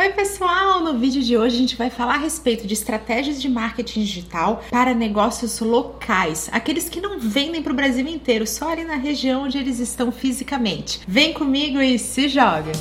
Oi, pessoal! No vídeo de hoje a gente vai falar a respeito de estratégias de marketing digital para negócios locais, aqueles que não vendem para o Brasil inteiro, só ali na região onde eles estão fisicamente. Vem comigo e se joga!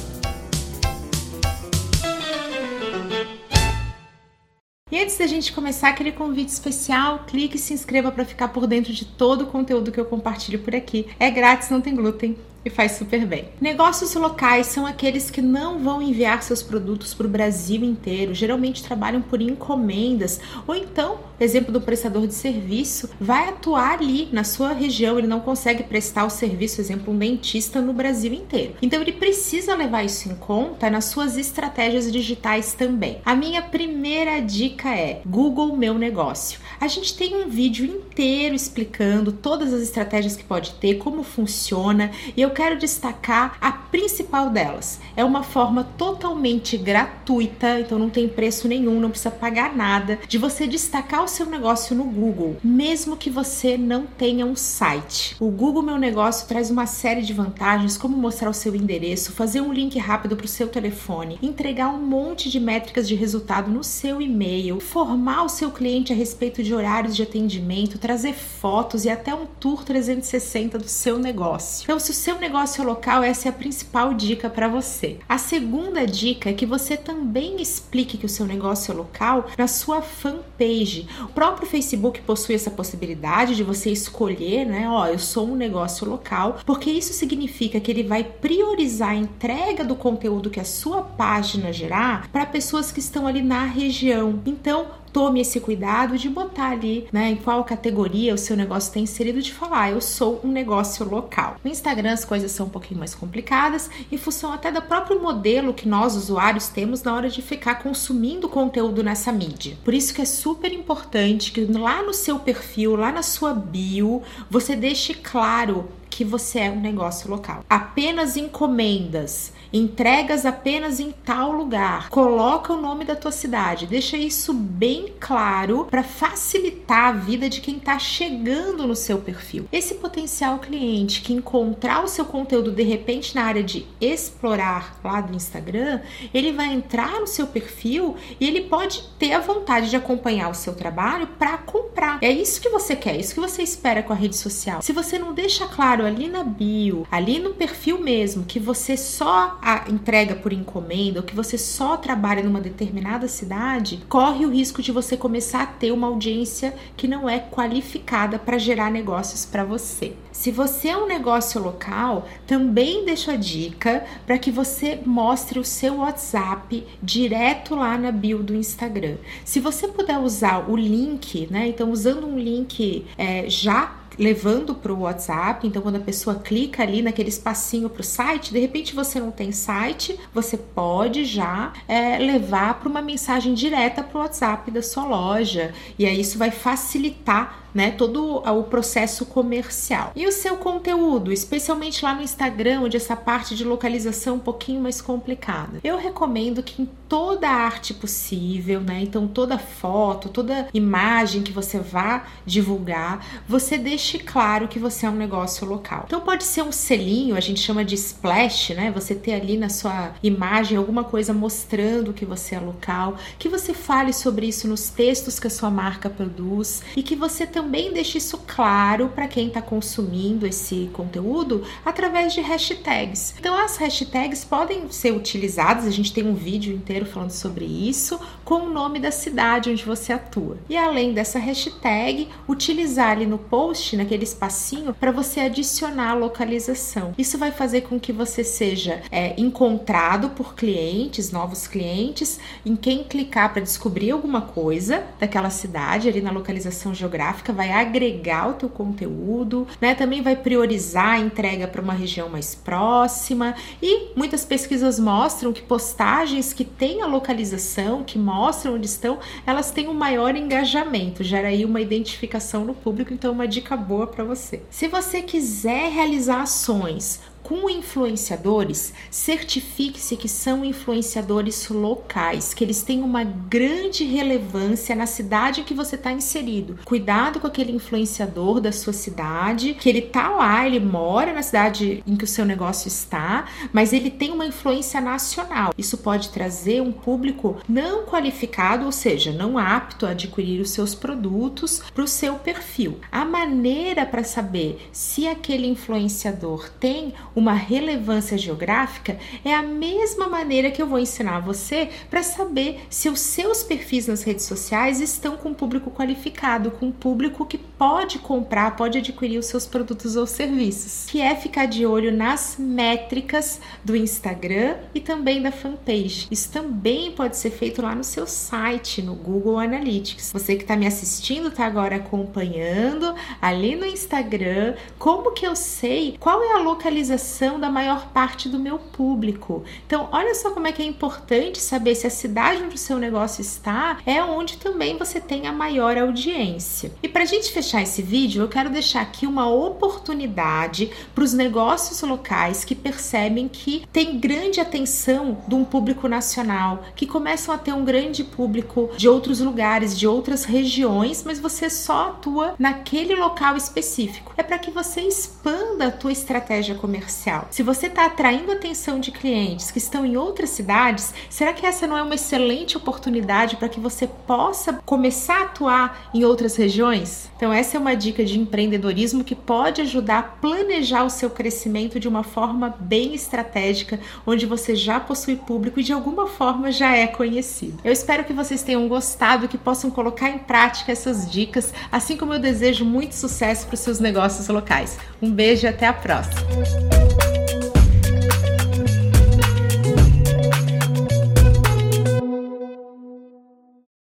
E antes da gente começar aquele convite especial, clique e se inscreva para ficar por dentro de todo o conteúdo que eu compartilho por aqui. É grátis, não tem glúten e faz super bem. Negócios locais são aqueles que não vão enviar seus produtos para o Brasil inteiro, geralmente trabalham por encomendas, ou então, exemplo do prestador de serviço, vai atuar ali na sua região, ele não consegue prestar o serviço, exemplo, um dentista no Brasil inteiro. Então ele precisa levar isso em conta nas suas estratégias digitais também. A minha primeira dica é Google Meu Negócio. A gente tem um vídeo inteiro explicando todas as estratégias que pode ter, como funciona, e eu eu quero destacar a principal delas. É uma forma totalmente gratuita, então não tem preço nenhum, não precisa pagar nada, de você destacar o seu negócio no Google, mesmo que você não tenha um site. O Google Meu Negócio traz uma série de vantagens, como mostrar o seu endereço, fazer um link rápido para o seu telefone, entregar um monte de métricas de resultado no seu e-mail, informar o seu cliente a respeito de horários de atendimento, trazer fotos e até um tour 360 do seu negócio. Então, se o seu negócio local, essa é a principal dica para você. A segunda dica é que você também explique que o seu negócio é local na sua fanpage. O próprio Facebook possui essa possibilidade de você escolher, né? Ó, eu sou um negócio local, porque isso significa que ele vai priorizar a entrega do conteúdo que a sua página gerar para pessoas que estão ali na região. Então, tome esse cuidado de botar ali, né, em qual categoria o seu negócio tem inserido, de falar, ah, eu sou um negócio local. No Instagram as coisas são um pouquinho mais complicadas, em função até do próprio modelo que nós, usuários, temos na hora de ficar consumindo conteúdo nessa mídia. Por isso que é super importante que lá no seu perfil, lá na sua bio, você deixe claro que você é um negócio local. Apenas encomendas, entregas apenas em tal lugar. Coloca o nome da tua cidade, deixa isso bem claro para facilitar a vida de quem está chegando no seu perfil. Esse potencial cliente que encontrar o seu conteúdo de repente na área de explorar lá do Instagram, ele vai entrar no seu perfil e ele pode ter a vontade de acompanhar o seu trabalho para comprar. É isso que você quer, é isso que você espera com a rede social. Se você não deixa claro ali na bio, ali no perfil mesmo, que você só entrega por encomenda ou que você só trabalha numa determinada cidade, corre o risco de você começar a ter uma audiência que não é qualificada para gerar negócios para você. Se você é um negócio local, também deixo a dica para que você mostre o seu WhatsApp direto lá na bio do Instagram. Se você puder usar o link, né? Então, usando um link é, já levando para o WhatsApp. Então, quando a pessoa clica ali naquele espacinho para o site, de repente você não tem site, você pode já é, levar para uma mensagem direta para o WhatsApp da sua loja. E aí isso vai facilitar né, todo o processo comercial. E o seu conteúdo, especialmente lá no Instagram, onde essa parte de localização é um pouquinho mais complicada. Eu recomendo que em toda a arte possível, né, então toda foto, toda imagem que você vá divulgar, você deixe claro que você é um negócio local. Então pode ser um selinho, a gente chama de splash, né, você ter ali na sua imagem alguma coisa mostrando que você é local, que você fale sobre isso nos textos que a sua marca produz e que você também deixe isso claro para quem está consumindo esse conteúdo através de hashtags. Então, as hashtags podem ser utilizadas, a gente tem um vídeo inteiro falando sobre isso, com o nome da cidade onde você atua. E além dessa hashtag, utilizar ali no post, naquele espacinho, para você adicionar a localização. Isso vai fazer com que você seja é, encontrado por clientes, novos clientes, em quem clicar para descobrir alguma coisa daquela cidade ali na localização geográfica vai agregar o teu conteúdo, né? Também vai priorizar a entrega para uma região mais próxima e muitas pesquisas mostram que postagens que têm a localização, que mostram onde estão, elas têm um maior engajamento, gera aí uma identificação no público, então uma dica boa para você. Se você quiser realizar ações com influenciadores, certifique-se que são influenciadores locais, que eles têm uma grande relevância na cidade em que você está inserido. Cuidado com aquele influenciador da sua cidade, que ele tá lá, ele mora na cidade em que o seu negócio está, mas ele tem uma influência nacional. Isso pode trazer um público não qualificado, ou seja, não apto a adquirir os seus produtos para o seu perfil. A maneira para saber se aquele influenciador tem uma relevância geográfica é a mesma maneira que eu vou ensinar você para saber se os seus perfis nas redes sociais estão com público qualificado, com público que pode comprar, pode adquirir os seus produtos ou serviços, que é ficar de olho nas métricas do Instagram e também da fanpage. Isso também pode ser feito lá no seu site, no Google Analytics. Você que está me assistindo está agora acompanhando ali no Instagram como que eu sei qual é a localização da maior parte do meu público. Então, olha só como é que é importante saber se a cidade onde o seu negócio está é onde também você tem a maior audiência. E para a gente fechar esse vídeo, eu quero deixar aqui uma oportunidade para os negócios locais que percebem que tem grande atenção de um público nacional, que começam a ter um grande público de outros lugares, de outras regiões, mas você só atua naquele local específico. É para que você expanda a tua estratégia comercial. Se você está atraindo atenção de clientes que estão em outras cidades, será que essa não é uma excelente oportunidade para que você possa começar a atuar em outras regiões? Então essa é uma dica de empreendedorismo que pode ajudar a planejar o seu crescimento de uma forma bem estratégica, onde você já possui público e de alguma forma já é conhecido. Eu espero que vocês tenham gostado, que possam colocar em prática essas dicas, assim como eu desejo muito sucesso para os seus negócios locais. Um beijo e até a próxima!